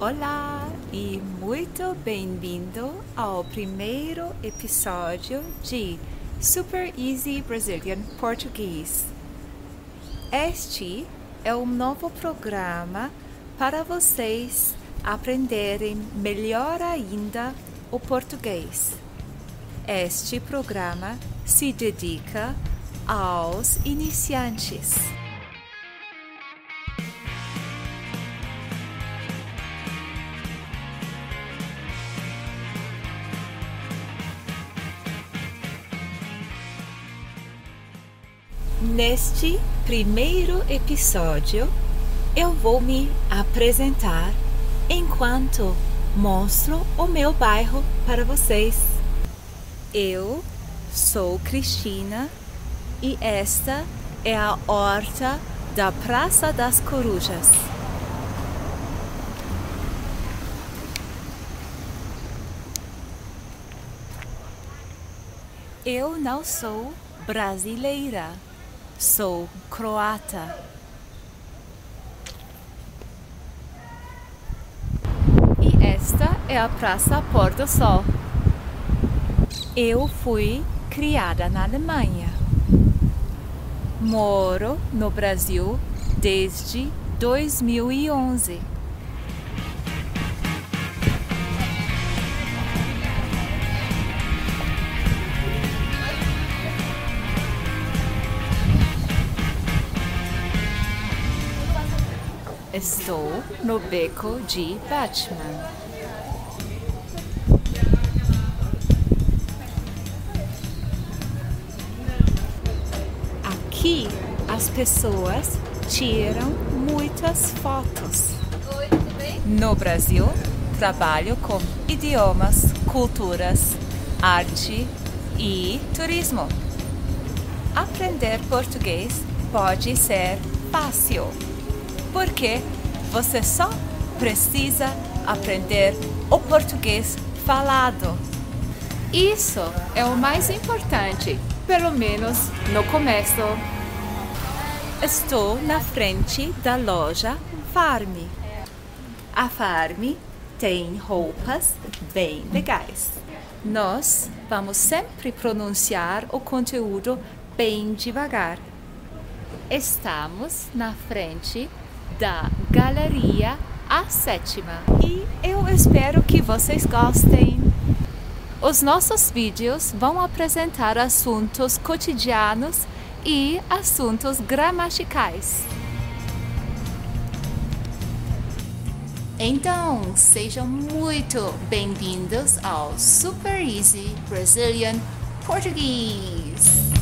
Olá e muito bem-vindo ao primeiro episódio de Super Easy Brazilian Português. Este é um novo programa para vocês aprenderem melhor ainda o português. Este programa se dedica aos iniciantes. Neste primeiro episódio, eu vou me apresentar enquanto mostro o meu bairro para vocês. Eu sou Cristina e esta é a horta da Praça das Corujas. Eu não sou brasileira Sou croata. E esta é a Praça Pôr do Sol. Eu fui criada na Alemanha. Moro no Brasil desde 2011. Estou no beco de Batman. Aqui as pessoas tiram muitas fotos. No Brasil, trabalho com idiomas, culturas, arte e turismo. Aprender português pode ser fácil porque você só precisa aprender o português falado. Isso é o mais importante, pelo menos no começo. Estou na frente da loja Farm. A Farm tem roupas bem legais. Nós vamos sempre pronunciar o conteúdo bem devagar. Estamos na frente da Galeria A Sétima. E eu espero que vocês gostem. Os nossos vídeos vão apresentar assuntos cotidianos e assuntos gramaticais. Então, sejam muito bem-vindos ao Super Easy Brazilian Português.